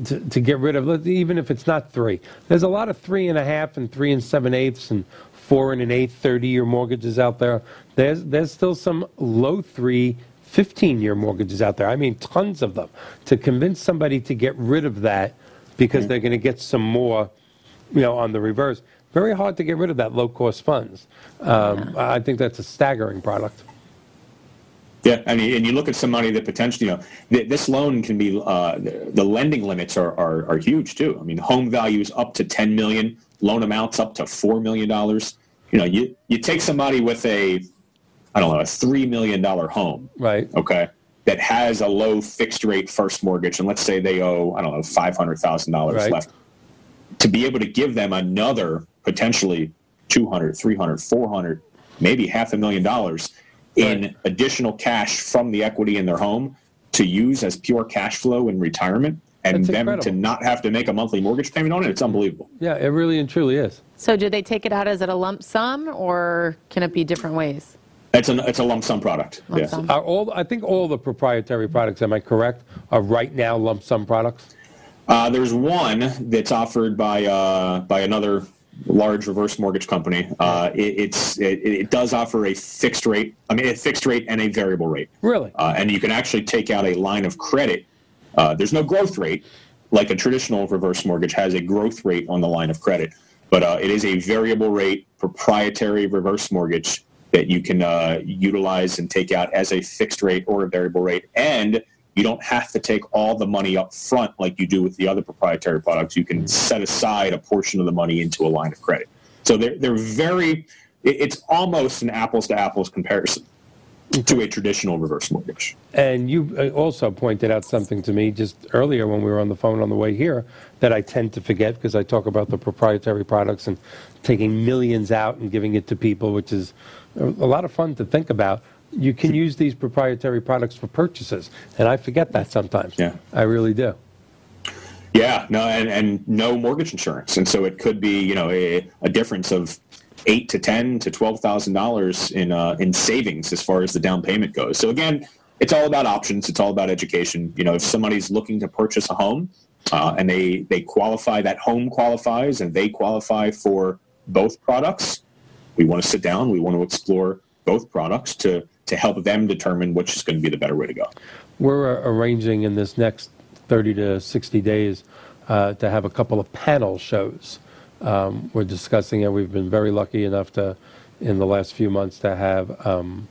to, to get rid of even if it's not three. There's a lot of three and a half and three and seven eighths and four and an eighth 30-year mortgages out there. There's there's still some low three 15-year mortgages out there. I mean, tons of them. To convince somebody to get rid of that because they're going to get some more, you know, on the reverse. Very hard to get rid of that low-cost funds. Um, I think that's a staggering product. Yeah, I mean, and you look at some money that potentially, you know, th- this loan can be uh, the, the lending limits are, are are huge too. I mean, home values up to ten million, loan amounts up to four million dollars. You know, you you take somebody with a, I don't know, a three million dollar home, Right. okay, that has a low fixed rate first mortgage, and let's say they owe, I don't know, five hundred thousand dollars left, to be able to give them another potentially 200, 300, 400, maybe half a million dollars in Right. additional cash from the equity in their home to use as pure cash flow in retirement and That's them to not have to make a monthly mortgage payment on it, it's unbelievable. Yeah, it really and truly is. So do they take it out as at a lump sum, or can it be different ways? It's a, it's a lump sum product. Lump yes. sum. Are all, I think all the proprietary products, am I correct, are right now lump sum products? Uh, there's one that's offered by uh, by another large reverse mortgage company. Uh, it, it's it, it does offer a fixed rate. I mean, a fixed rate and a variable rate. Really? Uh, and you can actually take out a line of credit. Uh, there's no growth rate like a traditional reverse mortgage has a growth rate on the line of credit, but uh, it is a variable rate proprietary reverse mortgage that you can uh, utilize and take out as a fixed rate or a variable rate. And you don't have to take all the money up front like you do with the other proprietary products. You can set aside a portion of the money into a line of credit. So they're, they're very, it's almost an apples to apples comparison to a traditional reverse mortgage. And you uh, also pointed out something to me just earlier when we were on the phone on the way here that I tend to forget because I talk about the proprietary products and taking millions out and giving it to people, which is a a lot of fun to think about. You can use these proprietary products for purchases, and I forget that sometimes. Yeah. I really do. Yeah, no, and, and no mortgage insurance, and so it could be you know a, a difference of eight to ten to twelve thousand dollars in uh, in savings as far as the down payment goes. So again, it's all about options. It's all about education. You know, if somebody's looking to purchase a home uh, and they they qualify, that home qualifies, and they qualify for both products, we want to sit down. We want to explore both products to to help them determine which is going to be the better way to go. We're uh, arranging in this next 30 to 60 days uh, to have a couple of panel shows. Um, we're discussing it. We've been very lucky enough to, in the last few months, to have um,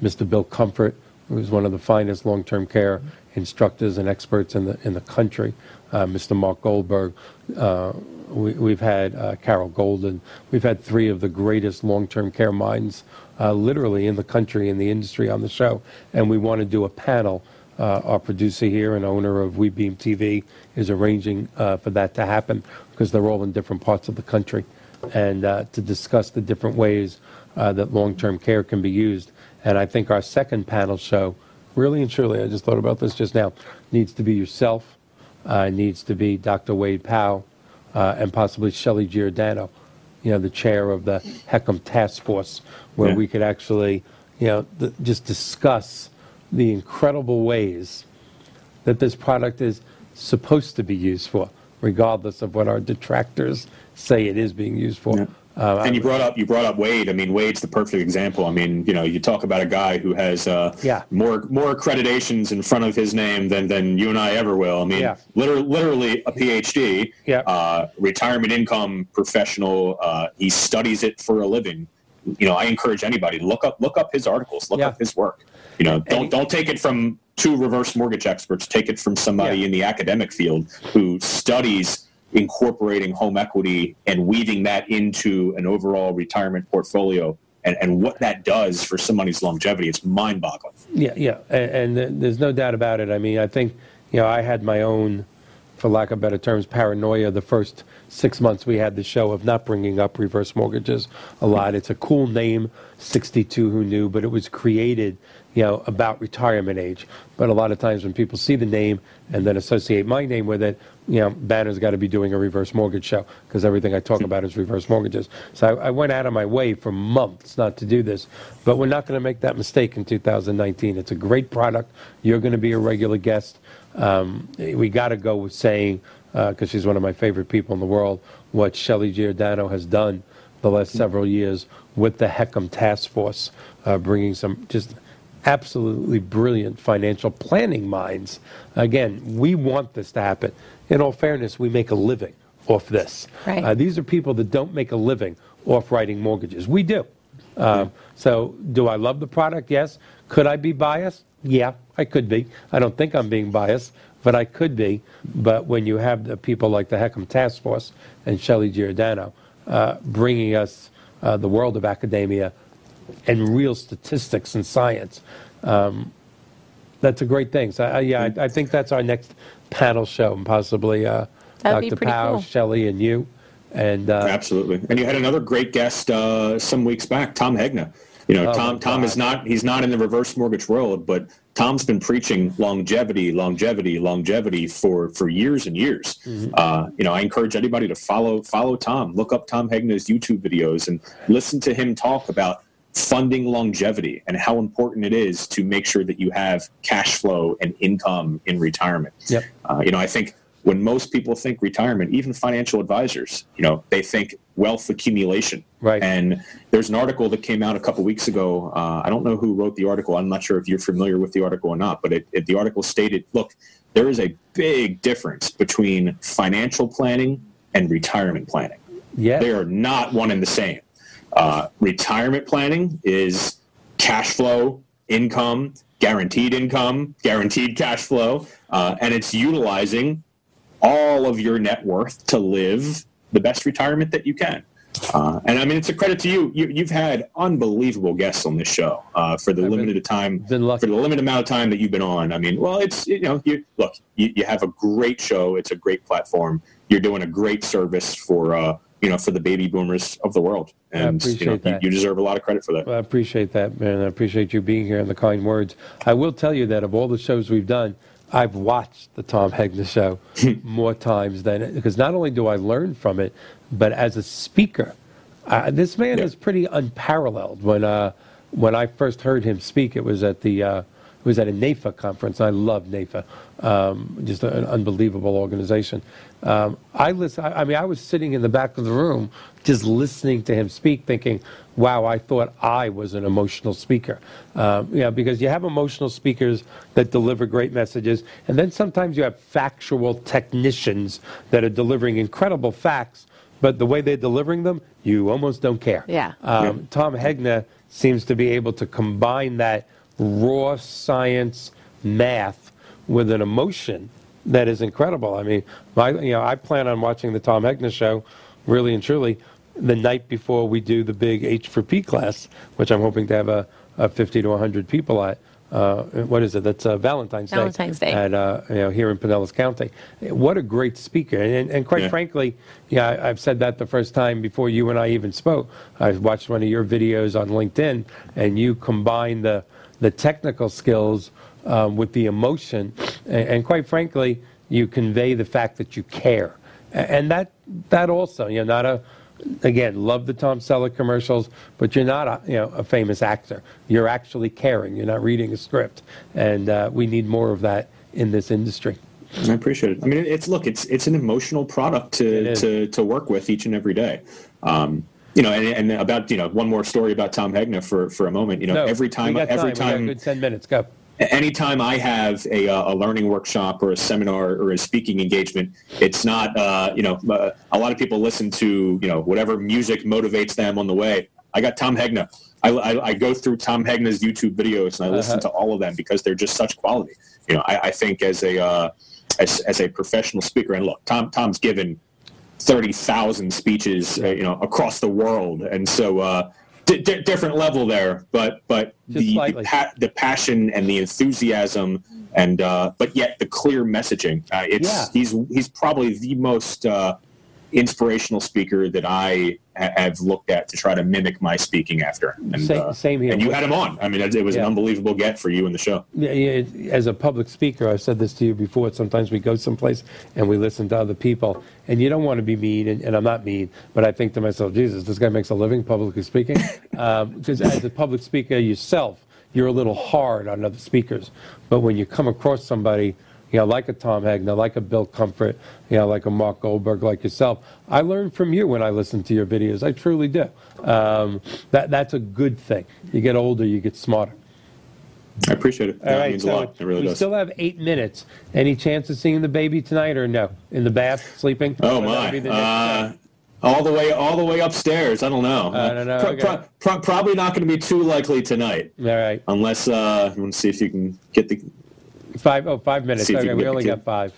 Mr. Bill Comfort, who's one of the finest long-term care instructors and experts in the in the country. Uh, Mr. Mark Goldberg. Uh, we, we've had uh, Carol Golden. We've had three of the greatest long-term care minds, uh, literally in the country, in the industry, on the show. And we want to do a panel. Uh, our producer here and owner of WeBeam TV is arranging uh, for that to happen because they're all in different parts of the country, and uh, to discuss the different ways uh, that long-term care can be used. And I think our second panel show, really and truly, I just thought about this just now, needs to be yourself, uh, needs to be Dr. Wade Pfau, and possibly Shelley Giordano, you know, the chair of the HECM Task Force, where Yeah. we could actually, you know, th- just discuss the incredible ways that this product is supposed to be used for, regardless of what our detractors say it is being used for. Yeah. Uh, And you brought up you brought up Wade. I mean, Wade's the perfect example. I mean, you know, you talk about a guy who has uh, Yeah. more more accreditations in front of his name than than you and I ever will. I mean, Yeah. literally, literally a PhD, Yeah. uh, retirement income professional. Uh, he studies it for a living. You know, I encourage anybody look up look up his articles, look up his work. You know, don't don't take it from two reverse mortgage experts. Take it from somebody in the academic field who studies incorporating home equity and weaving that into an overall retirement portfolio and, and what that does for somebody's longevity. It's mind boggling. Yeah, yeah, and, and there's no doubt about it. I mean, I think, you know, I had my own, for lack of better terms, paranoia the first six months we had the show of not bringing up reverse mortgages a lot. It's a cool name, 62 Who Knew, but it was created, you know, about retirement age. But a lot of times when people see the name and then associate my name with it, you know, Banner's got to be doing a reverse mortgage show because everything I talk about is reverse mortgages. So I, I went out of my way for months not to do this, but we're not going to make that mistake in 2019. It's a great product. You're going to be a regular guest. Um, we got to go with saying, because she's one of my favorite people in the world, what Shelley Giordano has done the last several years with the HECM Task Force, uh, bringing some just absolutely brilliant financial planning minds. Again, we want this to happen. In all fairness, we make a living off this. Right. Uh, these are people that don't make a living off writing mortgages. We do. Um, so, do I love the product? Yes. Could I be biased? Yeah, I could be. I don't think I'm being biased, but I could be. But when you have the people like the HECM Task Force and Shelley Giordano uh, bringing us uh, the world of academia and real statistics and science, um, that's a great thing. So, I, yeah, I, I think that's our next panel show, and possibly uh, Dr. Pfau, cool. Shelley, and you. And uh, Absolutely. And you had another great guest uh, some weeks back, Tom Hegna. You know, Oh, Tom my Tom is not he's not in the reverse mortgage world, but Tom's been preaching longevity, longevity, longevity for for years and years. Mm-hmm. Uh, you know, I encourage anybody to follow follow Tom. Look up Tom Hegna's YouTube videos and listen to him talk about funding longevity and how important it is to make sure that you have cash flow and income in retirement. Yep. Uh, you know, I think when most people think retirement, even financial advisors, you know, they think wealth accumulation. Right. And there's an article that came out a couple weeks ago. Uh, I don't know who wrote the article. I'm not sure if you're familiar with the article or not, but it, it, the article stated, look, there is a big difference between financial planning and retirement planning. yeah, They are not one and the same. Uh, retirement planning is cash flow, income, guaranteed income, guaranteed cash flow, uh, and it's utilizing all of your net worth to live the best retirement that you can. Uh, and I mean, it's a credit to you. you you've had unbelievable guests on this show uh, for the been- limited time, been for the limited amount of time that you've been on. I mean, well, it's you know, you look, you, you have a great show. It's a great platform. You're doing a great service for uh, you know for the baby boomers of the world, and you know you, you deserve a lot of credit for that. Well, I appreciate that, man. I appreciate you being here and the kind words. I will tell you that of all the shows we've done, I've watched the Tom Hegna show more times than because not only do I learn from it, but as a speaker, uh, this man Yeah. is pretty unparalleled. When uh, when I first heard him speak, it was at the uh, was at a NAFA conference. I love NAFA, um, just an unbelievable organization. Um, I listen. I, I mean, I was sitting in the back of the room just listening to him speak, thinking, "Wow, I thought I was an emotional speaker." Um, you know, because you have emotional speakers that deliver great messages, and then sometimes you have factual technicians that are delivering incredible facts, but the way they're delivering them, you almost don't care. Yeah. Um, Tom Hegna seems to be able to combine that raw science math with an emotion that is incredible. I mean, my, you know, I plan on watching the Tom Hegna show, really and truly, the night before we do the big H for P class, which I'm hoping to have a, a 50 to 100 people at. Uh, what is it? That's uh, Valentine's Day. Valentine's Day. At, uh, you know, here in Pinellas County. What a great speaker. And, and quite Yeah. frankly, yeah, I- I've said that the first time before you and I even spoke. I've watched one of your videos on LinkedIn, and you combine the, the technical skills um, with the emotion. And, and quite frankly, you convey the fact that you care. And that, that also, you're not a, again, love the Tom Selleck commercials, but you're not a, you know, a famous actor. You're actually caring. You're not reading a script. And uh, we need more of that in this industry. I appreciate it. I mean, it's look, it's it's an emotional product to to to work with each and every day. Um, you know, and, and about you know one more story about Tom Hegna for for a moment. You know, No, every time, every We got a time, good 10 minutes. Go. anytime I have a, uh, a learning workshop or a seminar or a speaking engagement, it's not, uh, you know, uh, a lot of people listen to, you know, whatever music motivates them on the way. I got Tom Hegna. I, I, I go through Tom Hegna's YouTube videos and I listen Uh-huh. to all of them because they're just such quality. You know, I, I think as a, uh, as, as a professional speaker, and look, Tom, Tom's given 30,000 speeches, uh, you know, across the world. And so, uh, di- di- different level there, but, but Just the, the, pa- the passion and the enthusiasm and, uh, but yet the clear messaging, uh, it's, Yeah. he's, he's probably the most, uh, inspirational speaker that I ha- have looked at to try to mimic my speaking after. And, Same- uh, same here. And you had him on. I mean, it, it was Yeah. an unbelievable get for you in the show. Yeah, yeah, as a public speaker, I've said this to you before. Sometimes we go someplace and we listen to other people, and you don't want to be mean, and, and I'm not mean, but I think to myself, Jesus, this guy makes a living publicly speaking. Because as a public speaker yourself, you're a little hard on other speakers. But when you come across somebody, you know, like a Tom Hegna, like a Bill Comfort, you know, like a Mark Goldberg, like yourself, I learn from you when I listen to your videos. I truly do. Um, that that's a good thing. You get older, you get smarter. I appreciate it. All that right, means so a lot. It really we does. still have eight minutes. Any chance of seeing the baby tonight, or no? In the bath, sleeping? Oh my! be the next Uh, all the way, all the way upstairs. I don't know. I don't know, Pro- okay. pro- pro- probably not going to be too likely tonight, All right, unless uh, I want to see if you can get the. Five. Oh, five minutes. See if you Okay, can we get the only kid. got five.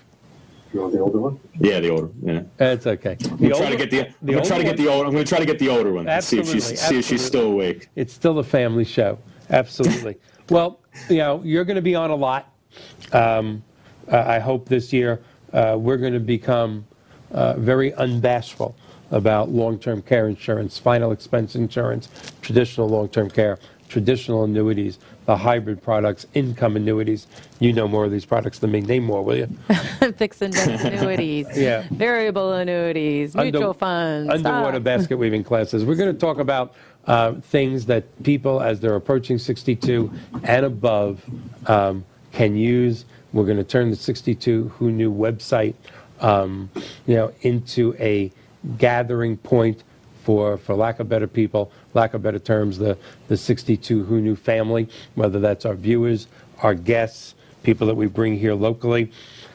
You want the older one? Yeah, the older. Yeah. That's okay. I'm gonna try to get the. I'm gonna try to get the older. I'm gonna try to get the older one. See if Absolutely, she's see if she's still awake. It's still a family show. Absolutely. well, you know, you're going to be on a lot. Um, uh, I hope this year uh, we're going to become uh, very unbashful about long-term care insurance, final expense insurance, traditional long-term care, traditional annuities, the hybrid products, income annuities. You know more of these products than me. Name more, will you? Fixed index annuities, Yeah. variable annuities, mutual Under- funds. underwater basket weaving classes. We're going to talk about uh, things that people, as they're approaching 62 and above, um, can use. We're going to turn the 62 Who Knew website, um, you know, into a gathering point for, for lack of better people, lack of better terms, the, the 62 Who Knew family, whether that's our viewers, our guests, people that we bring here locally.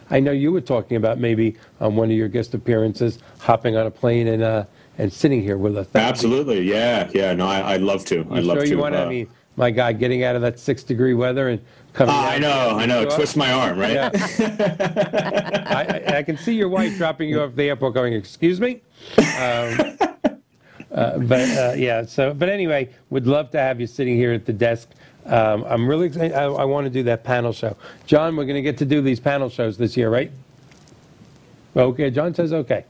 I know you were talking about maybe on one of your guest appearances hopping on a plane and uh, and sitting here with us. Be- Absolutely. Yeah. Yeah. No, I, I'd love to. I'd love sure to. you want to? uh, I mean, my God, getting out of that six degree weather and coming. ah, I know. I know. Twist my arm, right? Yeah. I, I, I can see your wife dropping you off the airport, going, "Excuse me." Um, uh, but uh, yeah, so but anyway, would love to have you sitting here at the desk. Um, I'm really excited. I, I want to do that panel show. John, we're going to get to do these panel shows this year, right? Okay, John says okay.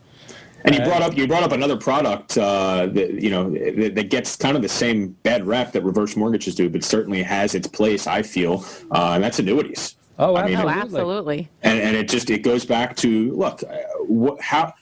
And you brought up you brought up another product uh, that you know that, that gets kind of the same bad rep that reverse mortgages do, but certainly has its place. I feel, uh, and that's annuities. Oh, I mean, Oh, absolutely. absolutely. and and it just it goes back to look uh, what, how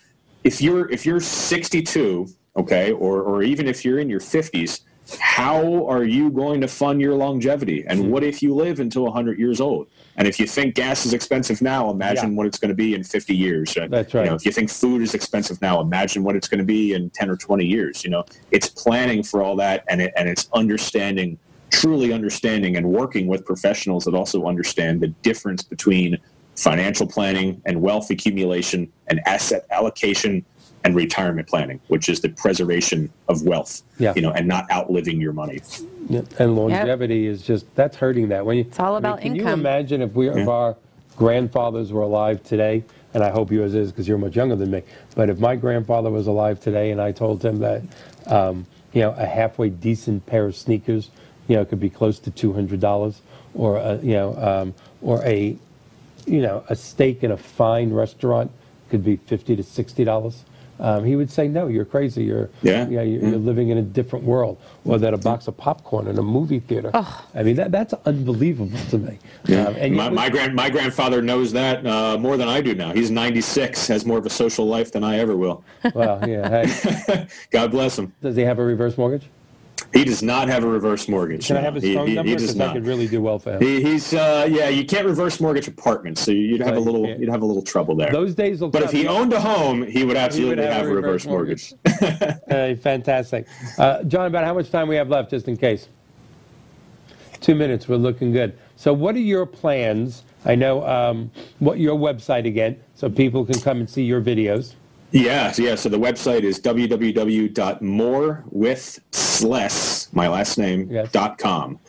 if you're if you're 62 okay or or even if you're in your 50s how are you going to fund your longevity and Hmm. what if you live until 100 years old and if you think gas is expensive now imagine Yeah. what it's going to be in 50 years And, That's you right. know, if you think food is expensive now imagine what it's going to be in 10 or 20 years you know it's planning for all that and it, and it's understanding truly understanding and working with professionals that also understand the difference between financial planning and wealth accumulation and asset allocation and retirement planning, which is the preservation of wealth, Yeah. you know, and not outliving your money. And longevity is just that's hurting that. When you, It's all I mean, about can you imagine if we if our grandfathers were alive today? And I hope yours is because you're much younger than me. But if my grandfather was alive today, and I told him that, um, you know, a halfway decent pair of sneakers, you know, could be close to two hundred dollars, or a, you know, um, or a, you know, a steak in a fine restaurant could be fifty to sixty dollars. Um, he would say, "No, you're crazy. You're Yeah. yeah, you're, you're living in a different world." Or that a box of popcorn in a movie theater. I mean, that that's unbelievable to me. Um, and my, yet my grand my grandfather knows that uh, more than I do now. He's 96, has more of a social life than I ever will. well, yeah. Hey, God bless him. does he have a reverse mortgage? He does not have a reverse mortgage. Can I have his He- phone he- he number? does Because I could really do well for him. He, he's uh, yeah. You can't reverse mortgage apartments, so you'd have Right, a little you'd have a little trouble there. Those days will but if he owned a home, he would absolutely have have, a reverse reverse mortgage. Uh, fantastic. Uh, John, about how much time we have left, just in case? Two minutes. We're looking good. So, what are your plans? I know um, what your website again, so people can come and see your videos. Yeah, so yeah. So the website is www.morewithless, my last name, Yes. dot com.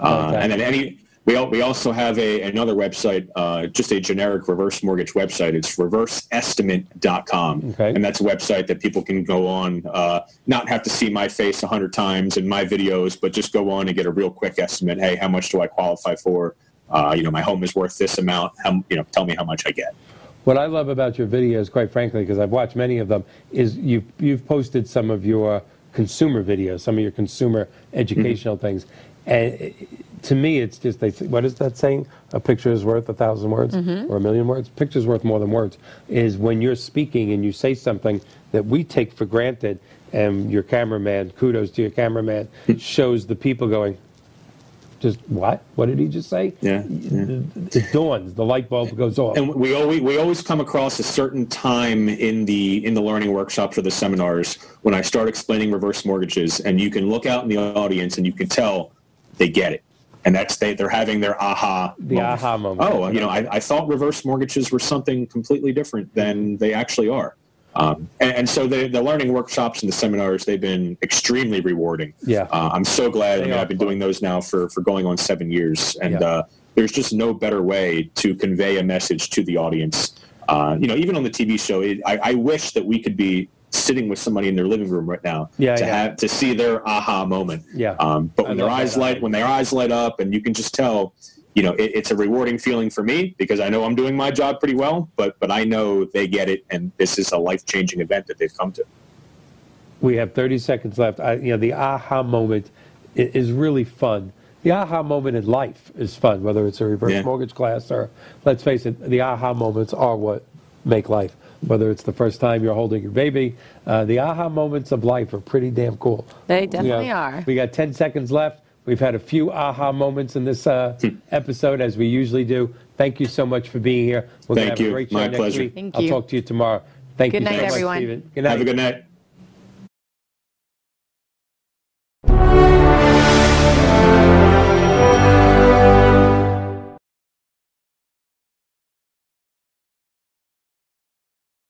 Uh, Okay. and then any, we, we also have a, another website, uh, just a generic reverse mortgage website. It's reverseestimate.com. Okay. And that's a website that people can go on, uh, not have to see my face a hundred times in my videos, but just go on and get a real quick estimate. Hey, how much do I qualify for? Uh, you know, my home is worth this amount. How, you know, tell me how much I get. What I love about your videos, quite frankly, because I've watched many of them, is you've, you've posted some of your consumer videos, some of your consumer educational mm-hmm. things. And to me, it's just, they what is that saying? A picture is worth a thousand words mm-hmm. or a million words? Picture's worth more than words. Is when you're speaking and you say something that we take for granted, and your cameraman, kudos to your cameraman, mm. shows the people going, just what? What did he just say? Yeah, yeah. It dawns, the light bulb goes off. and we always we always come across a certain time in the in the learning workshops or the seminars when I start explaining reverse mortgages, and you can look out in the audience and you can tell they get it, and that's they they're having their aha The aha moment. Oh, you know, I, I thought reverse mortgages were something completely different than they actually are. Um, and, and so the, the learning workshops and the seminars, they've been extremely rewarding. Yeah. Uh, I'm so glad. I mean, I've been fun. doing those now for, for going on seven years. And Yeah. uh, there's just no better way to convey a message to the audience. Uh, you know, even on the TV show, it, I, I wish that we could be sitting with somebody in their living room right now Yeah, to yeah. have to see their aha moment. Yeah. Um, but when their love that eyes light, when their eyes light up, and you can just tell, you know, it, it's a rewarding feeling for me because I know I'm doing my job pretty well. But but I know they get it, and this is a life changing event that they've come to. We have 30 seconds left. I, you know, the aha moment is really fun. The aha moment in life is fun, whether it's a reverse Yeah. mortgage class or, let's face it, the aha moments are what make life. Whether it's the first time you're holding your baby, uh, the aha moments of life are pretty damn cool. They You definitely know, are. We got 10 seconds left. We've had a few aha moments in this uh, Hmm. episode, as we usually do. Thank you so much for being here. We're gonna Thank have a you. great show My next pleasure. week. Thank I'll you. talk to you tomorrow. Thank Good you so night, much, everyone. Steven. Good night. Have a good night.